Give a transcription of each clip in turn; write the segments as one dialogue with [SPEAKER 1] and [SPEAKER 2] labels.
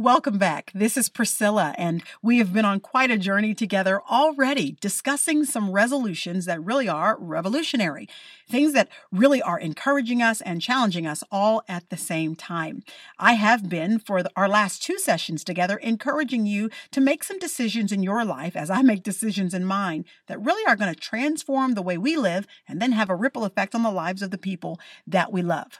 [SPEAKER 1] Welcome back. This is Priscilla, and we have been on quite a journey together already, discussing some resolutions that really are revolutionary, things that really are encouraging us and challenging us all at the same time. I have been, for the, our last two sessions together, encouraging you to make some decisions in your life, as I make decisions in mine, that really are going to transform the way we live and then have a ripple effect on the lives of the people that we love.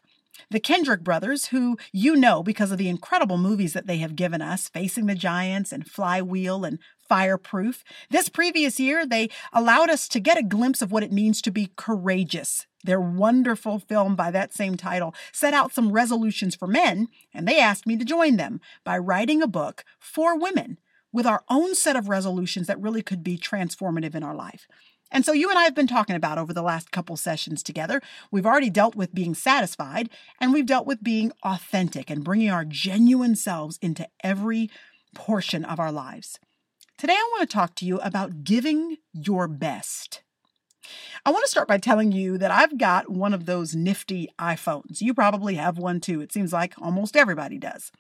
[SPEAKER 1] The Kendrick brothers, who you know because of the incredible movies that they have given us, Facing the Giants and Flywheel and Fireproof. This previous year, they allowed us to get a glimpse of what it means to be courageous. Their wonderful film by that same title set out some resolutions for men, and they asked me to join them by writing a book for women with our own set of resolutions that really could be transformative in our life. And so you and I have been talking about over the last couple sessions together. We've already dealt with being satisfied and we've dealt with being authentic and bringing our genuine selves into every portion of our lives. Today I want to talk to you about giving your best. I want to start by telling you that I've got one of those nifty iPhones. You probably have one too. It seems like almost everybody does.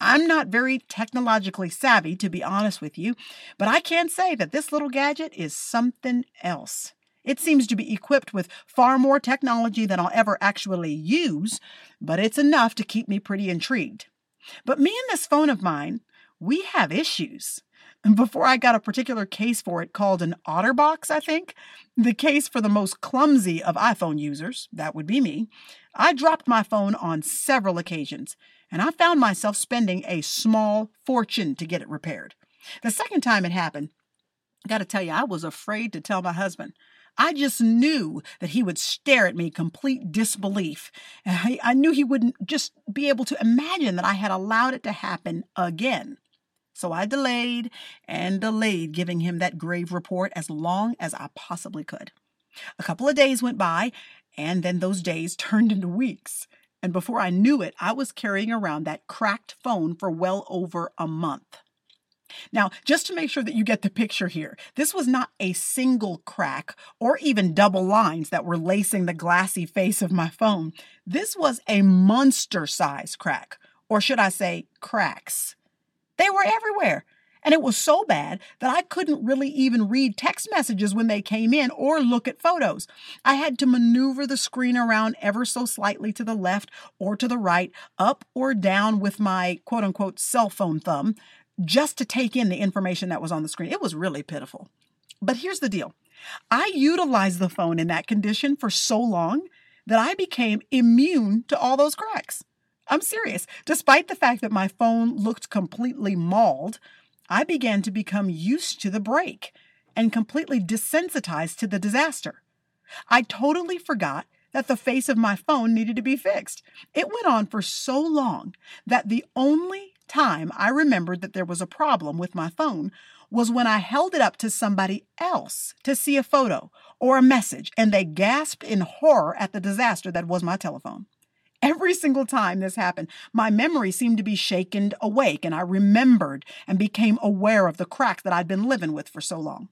[SPEAKER 1] I'm not very technologically savvy, to be honest with you, but I can say that this little gadget is something else. It seems to be equipped with far more technology than I'll ever actually use, but it's enough to keep me pretty intrigued. But me and this phone of mine, we have issues. Before I got a particular case for it called an OtterBox, I think, the case for the most clumsy of iPhone users, that would be me, I dropped my phone on several occasions and I found myself spending a small fortune to get it repaired. The second time it happened, I got to tell you, I was afraid to tell my husband. I just knew that he would stare at me complete disbelief. I, I, knew he wouldn't just be able to imagine that I had allowed it to happen again. So I delayed and delayed giving him that grave report as long as I possibly could. A couple of days went by, and then those days turned into weeks. And before I knew it, I was carrying around that cracked phone for well over a month. Now, just to make sure that you get the picture here, this was not a single crack or even double lines that were lacing the glassy face of my phone. This was a monster size crack, or should I say, cracks. They were everywhere. And it was so bad that I couldn't really even read text messages when they came in or look at photos. I had to maneuver the screen around ever so slightly to the left or to the right, up or down with my quote unquote cell phone thumb just to take in the information that was on the screen. It was really pitiful. But here's the deal I utilized the phone in that condition for so long that I became immune to all those cracks. I'm serious. Despite the fact that my phone looked completely mauled, I began to become used to the break and completely desensitized to the disaster. I totally forgot that the face of my phone needed to be fixed. It went on for so long that the only time I remembered that there was a problem with my phone was when I held it up to somebody else to see a photo or a message and they gasped in horror at the disaster that was my telephone. Every single time this happened, my memory seemed to be shaken awake, and I remembered and became aware of the crack that I'd been living with for so long.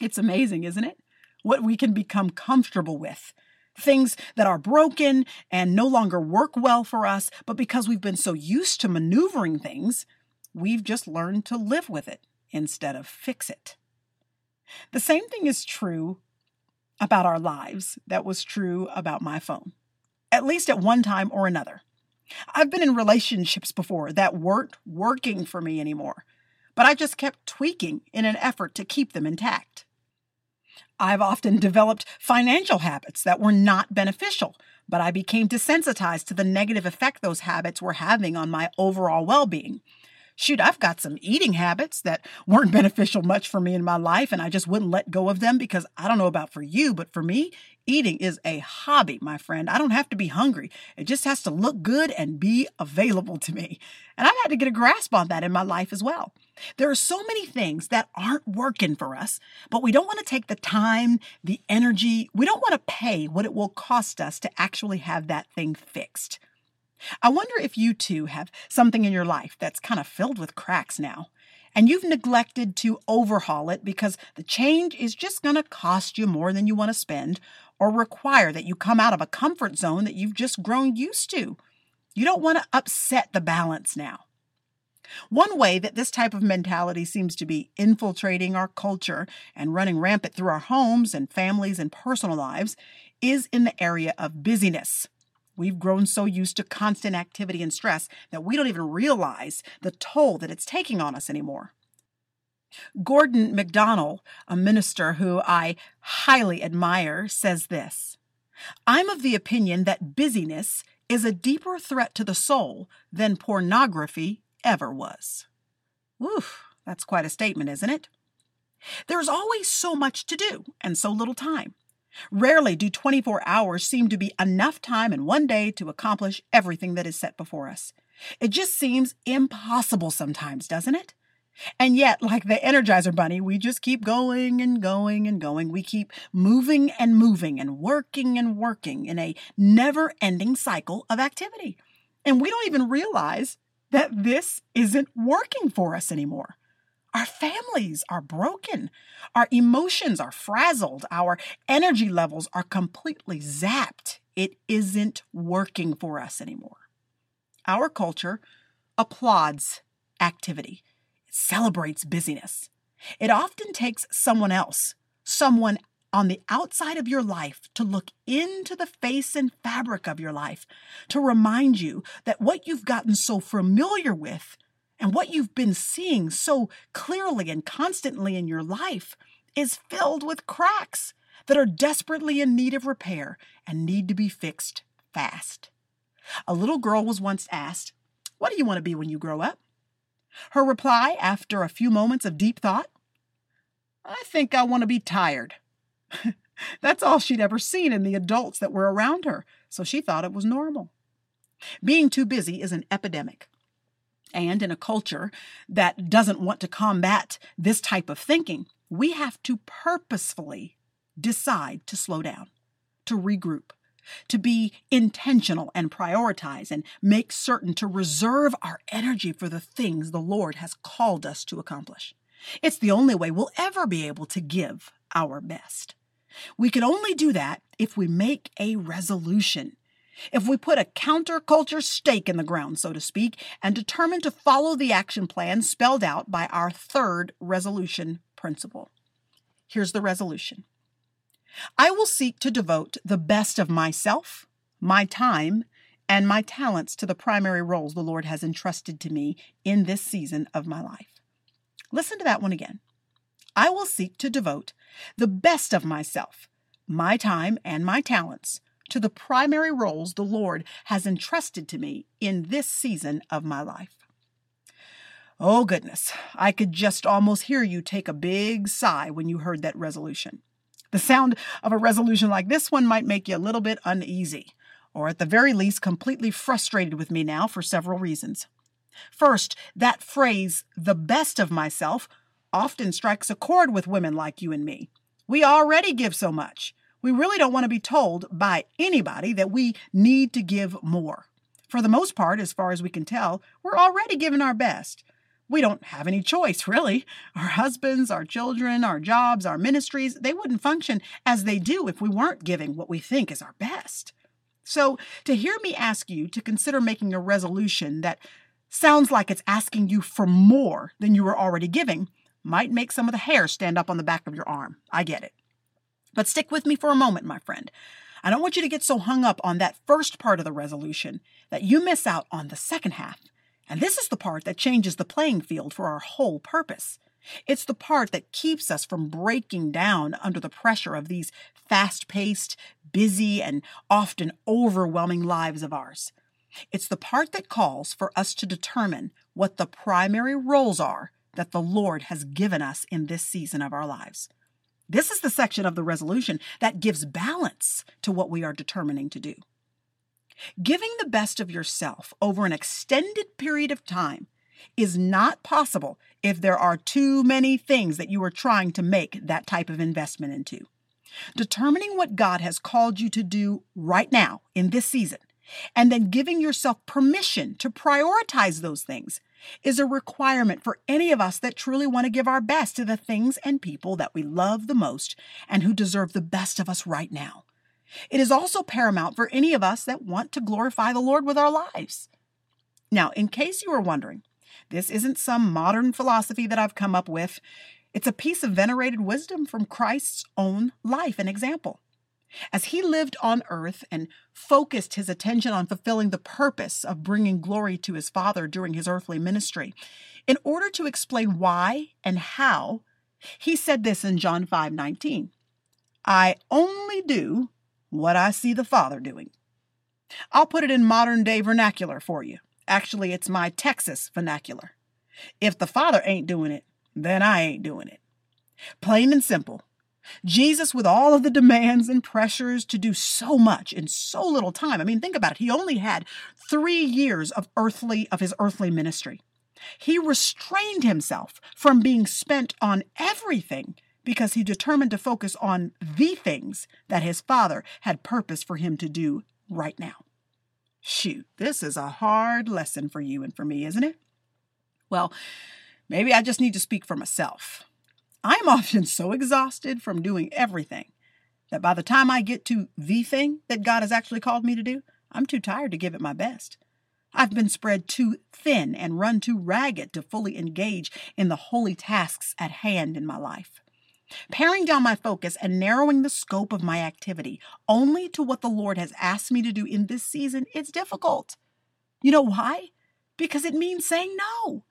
[SPEAKER 1] It's amazing, isn't it? What we can become comfortable with. Things that are broken and no longer work well for us, but because we've been so used to maneuvering things, we've just learned to live with it instead of fix it. The same thing is true about our lives that was true about my phone at least at one time or another. I've been in relationships before that weren't working for me anymore, but I just kept tweaking in an effort to keep them intact. I've often developed financial habits that were not beneficial, but I became desensitized to the negative effect those habits were having on my overall well being shoot, I've got some eating habits that weren't beneficial much for me in my life, and I just wouldn't let go of them because I don't know about for you, but for me, eating is a hobby, my friend. I don't have to be hungry. It just has to look good and be available to me. And I've had to get a grasp on that in my life as well. There are so many things that aren't working for us, but we don't want to take the time, the energy, we don't want to pay what it will cost us to actually have that thing fixed. I wonder if you too have something in your life that's kind of filled with cracks now, and you've neglected to overhaul it because the change is just going to cost you more than you want to spend or require that you come out of a comfort zone that you've just grown used to. You don't want to upset the balance now. One way that this type of mentality seems to be infiltrating our culture and running rampant through our homes and families and personal lives is in the area of busyness. We've grown so used to constant activity and stress that we don't even realize the toll that it's taking on us anymore. Gordon MacDonald, a minister who I highly admire, says this I'm of the opinion that busyness is a deeper threat to the soul than pornography ever was. Woof, that's quite a statement, isn't it? There's always so much to do and so little time. Rarely do 24 hours seem to be enough time in one day to accomplish everything that is set before us. It just seems impossible sometimes, doesn't it? And yet, like the Energizer Bunny, we just keep going and going and going. We keep moving and moving and working and working in a never ending cycle of activity. And we don't even realize that this isn't working for us anymore. Our families are broken. Our emotions are frazzled. Our energy levels are completely zapped. It isn't working for us anymore. Our culture applauds activity, it celebrates busyness. It often takes someone else, someone on the outside of your life to look into the face and fabric of your life to remind you that what you've gotten so familiar with and what you've been seeing so clearly and constantly in your life is filled with cracks that are desperately in need of repair and need to be fixed fast. A little girl was once asked, What do you want to be when you grow up? Her reply, after a few moments of deep thought, I think I want to be tired. That's all she'd ever seen in the adults that were around her, so she thought it was normal. Being too busy is an epidemic. And in a culture that doesn't want to combat this type of thinking, we have to purposefully decide to slow down, to regroup, to be intentional and prioritize and make certain to reserve our energy for the things the Lord has called us to accomplish. It's the only way we'll ever be able to give our best. We can only do that if we make a resolution if we put a counterculture stake in the ground, so to speak, and determine to follow the action plan spelled out by our third resolution principle. Here's the resolution I will seek to devote the best of myself, my time, and my talents to the primary roles the Lord has entrusted to me in this season of my life. Listen to that one again. I will seek to devote the best of myself, my time, and my talents to the primary roles the Lord has entrusted to me in this season of my life. Oh, goodness, I could just almost hear you take a big sigh when you heard that resolution. The sound of a resolution like this one might make you a little bit uneasy, or at the very least, completely frustrated with me now for several reasons. First, that phrase, the best of myself, often strikes a chord with women like you and me. We already give so much. We really don't want to be told by anybody that we need to give more. For the most part, as far as we can tell, we're already giving our best. We don't have any choice, really. Our husbands, our children, our jobs, our ministries, they wouldn't function as they do if we weren't giving what we think is our best. So, to hear me ask you to consider making a resolution that sounds like it's asking you for more than you were already giving might make some of the hair stand up on the back of your arm. I get it. But stick with me for a moment, my friend. I don't want you to get so hung up on that first part of the resolution that you miss out on the second half. And this is the part that changes the playing field for our whole purpose. It's the part that keeps us from breaking down under the pressure of these fast paced, busy, and often overwhelming lives of ours. It's the part that calls for us to determine what the primary roles are that the Lord has given us in this season of our lives. This is the section of the resolution that gives balance to what we are determining to do. Giving the best of yourself over an extended period of time is not possible if there are too many things that you are trying to make that type of investment into. Determining what God has called you to do right now in this season, and then giving yourself permission to prioritize those things is a requirement for any of us that truly want to give our best to the things and people that we love the most and who deserve the best of us right now. It is also paramount for any of us that want to glorify the Lord with our lives. Now, in case you are wondering, This isn't some modern philosophy that I've come up with. It's a piece of venerated wisdom from Christ's own life and example. As he lived on earth and focused his attention on fulfilling the purpose of bringing glory to his Father during his earthly ministry, in order to explain why and how, he said this in John 5 19. I only do what I see the Father doing. I'll put it in modern day vernacular for you. Actually, it's my Texas vernacular. If the Father ain't doing it, then I ain't doing it. Plain and simple. Jesus, with all of the demands and pressures to do so much in so little time. I mean, think about it. He only had three years of earthly of his earthly ministry. He restrained himself from being spent on everything because he determined to focus on the things that his father had purpose for him to do right now. Shoot, this is a hard lesson for you and for me, isn't it? Well, maybe I just need to speak for myself. I'm often so exhausted from doing everything that by the time I get to the thing that God has actually called me to do, I'm too tired to give it my best. I've been spread too thin and run too ragged to fully engage in the holy tasks at hand in my life. Paring down my focus and narrowing the scope of my activity only to what the Lord has asked me to do in this season, it's difficult. You know why? Because it means saying no,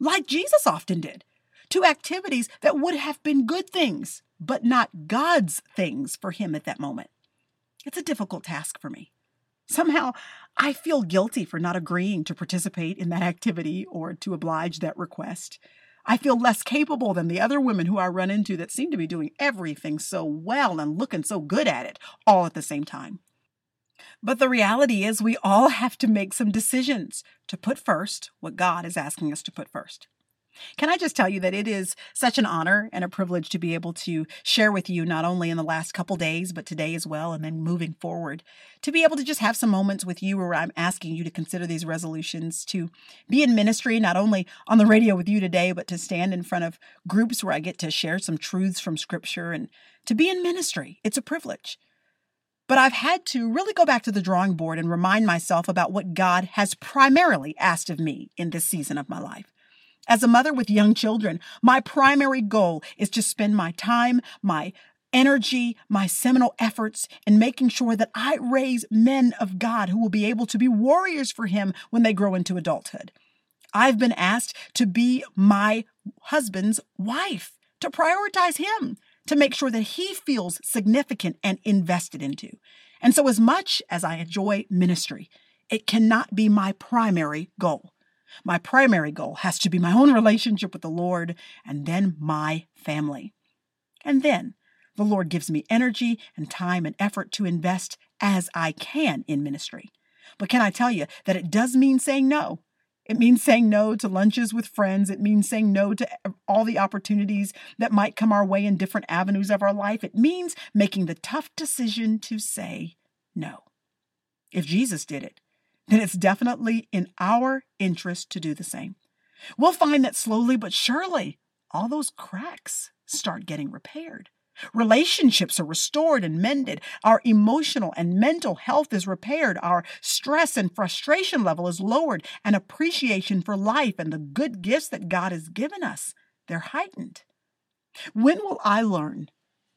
[SPEAKER 1] like Jesus often did, to activities that would have been good things, but not God's things for him at that moment. It's a difficult task for me. Somehow, I feel guilty for not agreeing to participate in that activity or to oblige that request. I feel less capable than the other women who I run into that seem to be doing everything so well and looking so good at it all at the same time. But the reality is, we all have to make some decisions to put first what God is asking us to put first. Can I just tell you that it is such an honor and a privilege to be able to share with you not only in the last couple days, but today as well, and then moving forward, to be able to just have some moments with you where I'm asking you to consider these resolutions, to be in ministry, not only on the radio with you today, but to stand in front of groups where I get to share some truths from Scripture and to be in ministry. It's a privilege. But I've had to really go back to the drawing board and remind myself about what God has primarily asked of me in this season of my life. As a mother with young children, my primary goal is to spend my time, my energy, my seminal efforts in making sure that I raise men of God who will be able to be warriors for Him when they grow into adulthood. I've been asked to be my husband's wife, to prioritize him, to make sure that he feels significant and invested into. And so, as much as I enjoy ministry, it cannot be my primary goal. My primary goal has to be my own relationship with the Lord and then my family. And then the Lord gives me energy and time and effort to invest as I can in ministry. But can I tell you that it does mean saying no? It means saying no to lunches with friends. It means saying no to all the opportunities that might come our way in different avenues of our life. It means making the tough decision to say no. If Jesus did it, then it's definitely in our interest to do the same. We'll find that slowly but surely, all those cracks start getting repaired. Relationships are restored and mended. Our emotional and mental health is repaired. Our stress and frustration level is lowered. And appreciation for life and the good gifts that God has given us, they're heightened. When will I learn?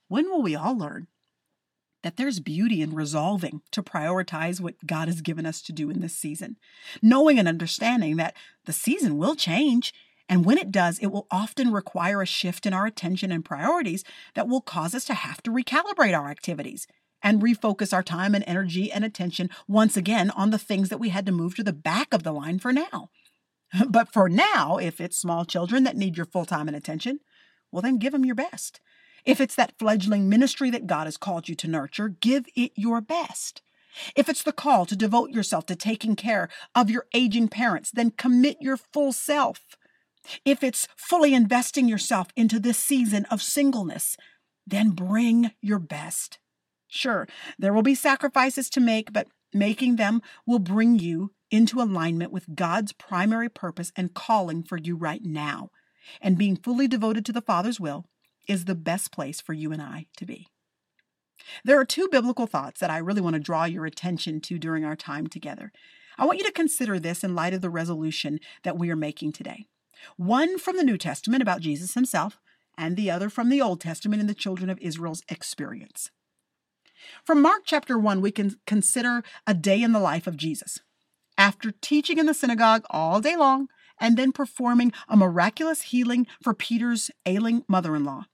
[SPEAKER 1] When will we all learn that there's beauty in resolving to prioritize what God has given us to do in this season, knowing and understanding that the season will change. And when it does, it will often require a shift in our attention and priorities that will cause us to have to recalibrate our activities and refocus our time and energy and attention once again on the things that we had to move to the back of the line for now. But for now, if it's small children that need your full time and attention, well, then give them your best. If it's that fledgling ministry that God has called you to nurture, give it your best. If it's the call to devote yourself to taking care of your aging parents, then commit your full self. If it's fully investing yourself into this season of singleness, then bring your best. Sure, there will be sacrifices to make, but making them will bring you into alignment with God's primary purpose and calling for you right now. And being fully devoted to the Father's will is the best place for you and I to be. There are two biblical thoughts that I really want to draw your attention to during our time together. I want you to consider this in light of the resolution that we are making today. One from the New Testament about Jesus himself, and the other from the Old Testament in the children of Israel's experience. From Mark chapter 1, we can consider a day in the life of Jesus. After teaching in the synagogue all day long and then performing a miraculous healing for Peter's ailing mother in law,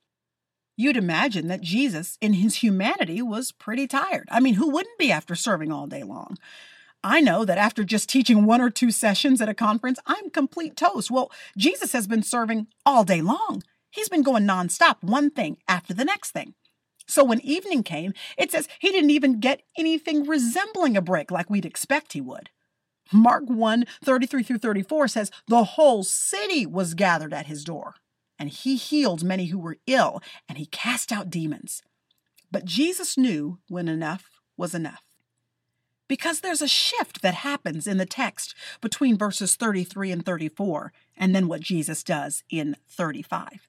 [SPEAKER 1] you'd imagine that Jesus, in his humanity, was pretty tired. I mean, who wouldn't be after serving all day long? I know that after just teaching one or two sessions at a conference, I'm complete toast. Well, Jesus has been serving all day long. He's been going nonstop, one thing after the next thing. So when evening came, it says he didn't even get anything resembling a break like we'd expect he would. Mark 1 33 through 34 says, The whole city was gathered at his door, and he healed many who were ill, and he cast out demons. But Jesus knew when enough was enough. Because there's a shift that happens in the text between verses 33 and 34, and then what Jesus does in 35.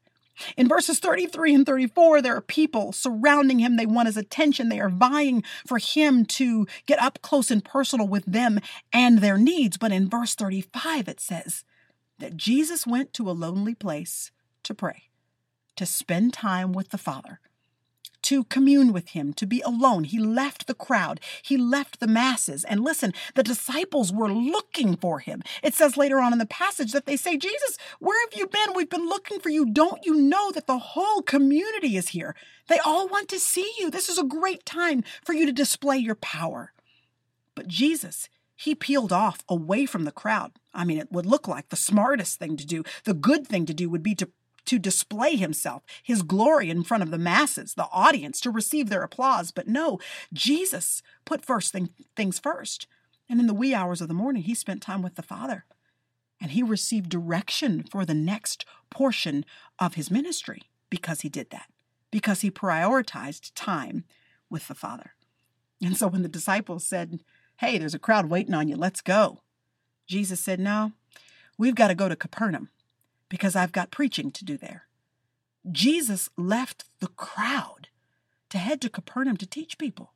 [SPEAKER 1] In verses 33 and 34, there are people surrounding him. They want his attention. They are vying for him to get up close and personal with them and their needs. But in verse 35, it says that Jesus went to a lonely place to pray, to spend time with the Father to commune with him, to be alone. He left the crowd, he left the masses. And listen, the disciples were looking for him. It says later on in the passage that they say, Jesus, where have you been? We've been looking for you. Don't you know that the whole community is here? They all want to see you. This is a great time for you to display your power. But Jesus, he peeled off away from the crowd. I mean, it would look like the smartest thing to do. The good thing to do would be to to display himself, his glory in front of the masses, the audience, to receive their applause. But no, Jesus put first thing, things first. And in the wee hours of the morning, he spent time with the Father. And he received direction for the next portion of his ministry because he did that, because he prioritized time with the Father. And so when the disciples said, Hey, there's a crowd waiting on you, let's go, Jesus said, No, we've got to go to Capernaum because I've got preaching to do there. Jesus left the crowd to head to Capernaum to teach people.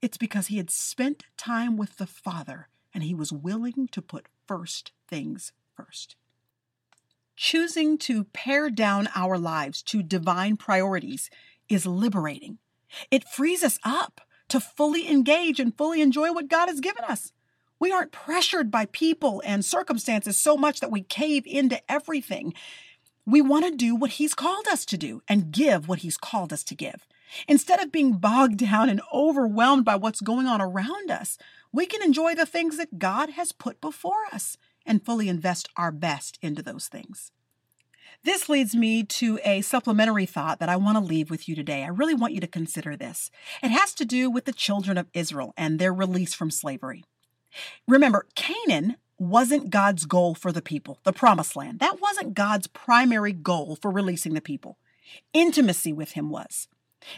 [SPEAKER 1] It's because he had spent time with the Father and he was willing to put first things first. Choosing to pare down our lives to divine priorities is liberating. It frees us up to fully engage and fully enjoy what God has given us. We aren't pressured by people and circumstances so much that we cave into everything. We want to do what He's called us to do and give what He's called us to give. Instead of being bogged down and overwhelmed by what's going on around us, we can enjoy the things that God has put before us and fully invest our best into those things. This leads me to a supplementary thought that I want to leave with you today. I really want you to consider this. It has to do with the children of Israel and their release from slavery. Remember, Canaan wasn't God's goal for the people, the promised land. That wasn't God's primary goal for releasing the people. Intimacy with Him was.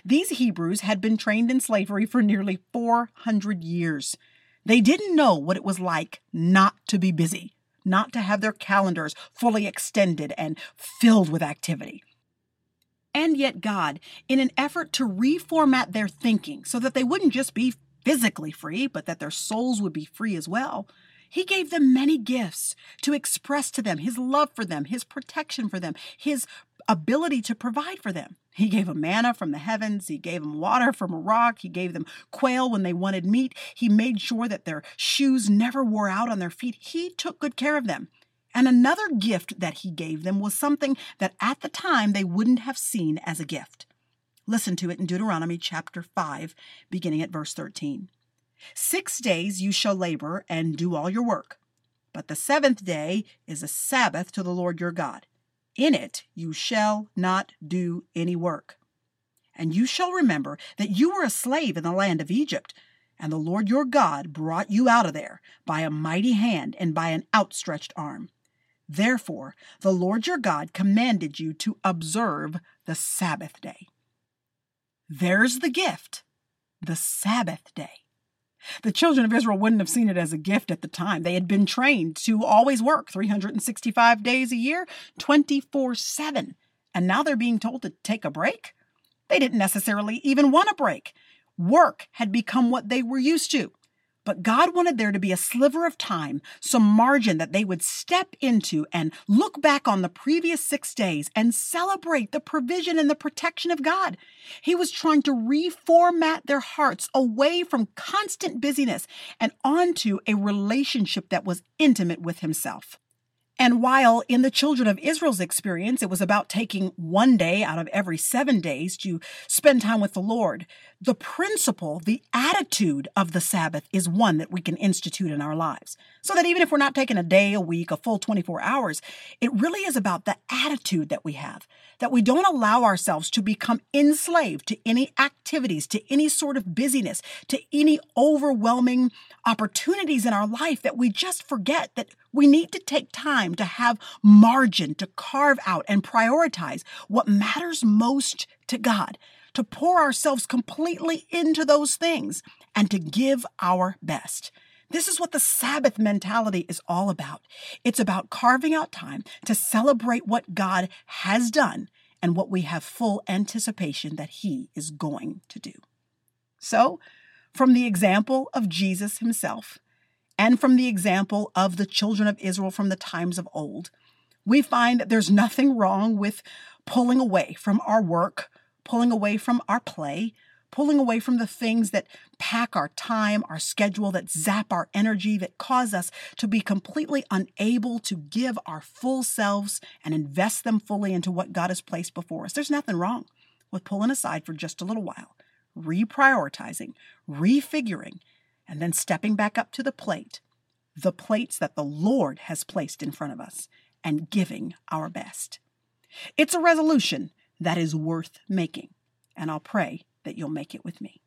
[SPEAKER 1] These Hebrews had been trained in slavery for nearly 400 years. They didn't know what it was like not to be busy, not to have their calendars fully extended and filled with activity. And yet, God, in an effort to reformat their thinking so that they wouldn't just be physically free, but that their souls would be free as well. He gave them many gifts to express to them his love for them, his protection for them, his ability to provide for them. He gave them manna from the heavens. He gave them water from a rock. He gave them quail when they wanted meat. He made sure that their shoes never wore out on their feet. He took good care of them. And another gift that he gave them was something that at the time they wouldn't have seen as a gift. Listen to it in Deuteronomy chapter 5, beginning at verse 13. Six days you shall labor and do all your work, but the seventh day is a Sabbath to the Lord your God. In it you shall not do any work. And you shall remember that you were a slave in the land of Egypt, and the Lord your God brought you out of there by a mighty hand and by an outstretched arm. Therefore, the Lord your God commanded you to observe the Sabbath day. There's the gift, the Sabbath day. The children of Israel wouldn't have seen it as a gift at the time. They had been trained to always work 365 days a year, 24 7. And now they're being told to take a break? They didn't necessarily even want a break. Work had become what they were used to. But God wanted there to be a sliver of time, some margin that they would step into and look back on the previous six days and celebrate the provision and the protection of God. He was trying to reformat their hearts away from constant busyness and onto a relationship that was intimate with Himself. And while in the children of Israel's experience, it was about taking one day out of every seven days to spend time with the Lord, the principle, the attitude of the Sabbath is one that we can institute in our lives. So that even if we're not taking a day, a week, a full 24 hours, it really is about the attitude that we have, that we don't allow ourselves to become enslaved to any activities, to any sort of busyness, to any overwhelming opportunities in our life, that we just forget that we need to take time to have margin, to carve out and prioritize what matters most to God to pour ourselves completely into those things and to give our best. This is what the Sabbath mentality is all about. It's about carving out time to celebrate what God has done and what we have full anticipation that He is going to do. So, from the example of Jesus Himself and from the example of the children of Israel from the times of old, we find that there's nothing wrong with pulling away from our work, pulling away from our play, pulling away from the things that pack our time, our schedule, that zap our energy, that cause us to be completely unable to give our full selves and invest them fully into what God has placed before us. There's nothing wrong with pulling aside for just a little while, reprioritizing, refiguring, and then stepping back up to the plate, the plates that the Lord has placed in front of us, and giving our best. It's a resolution that is worth making. And I'll pray that you'll make it with me.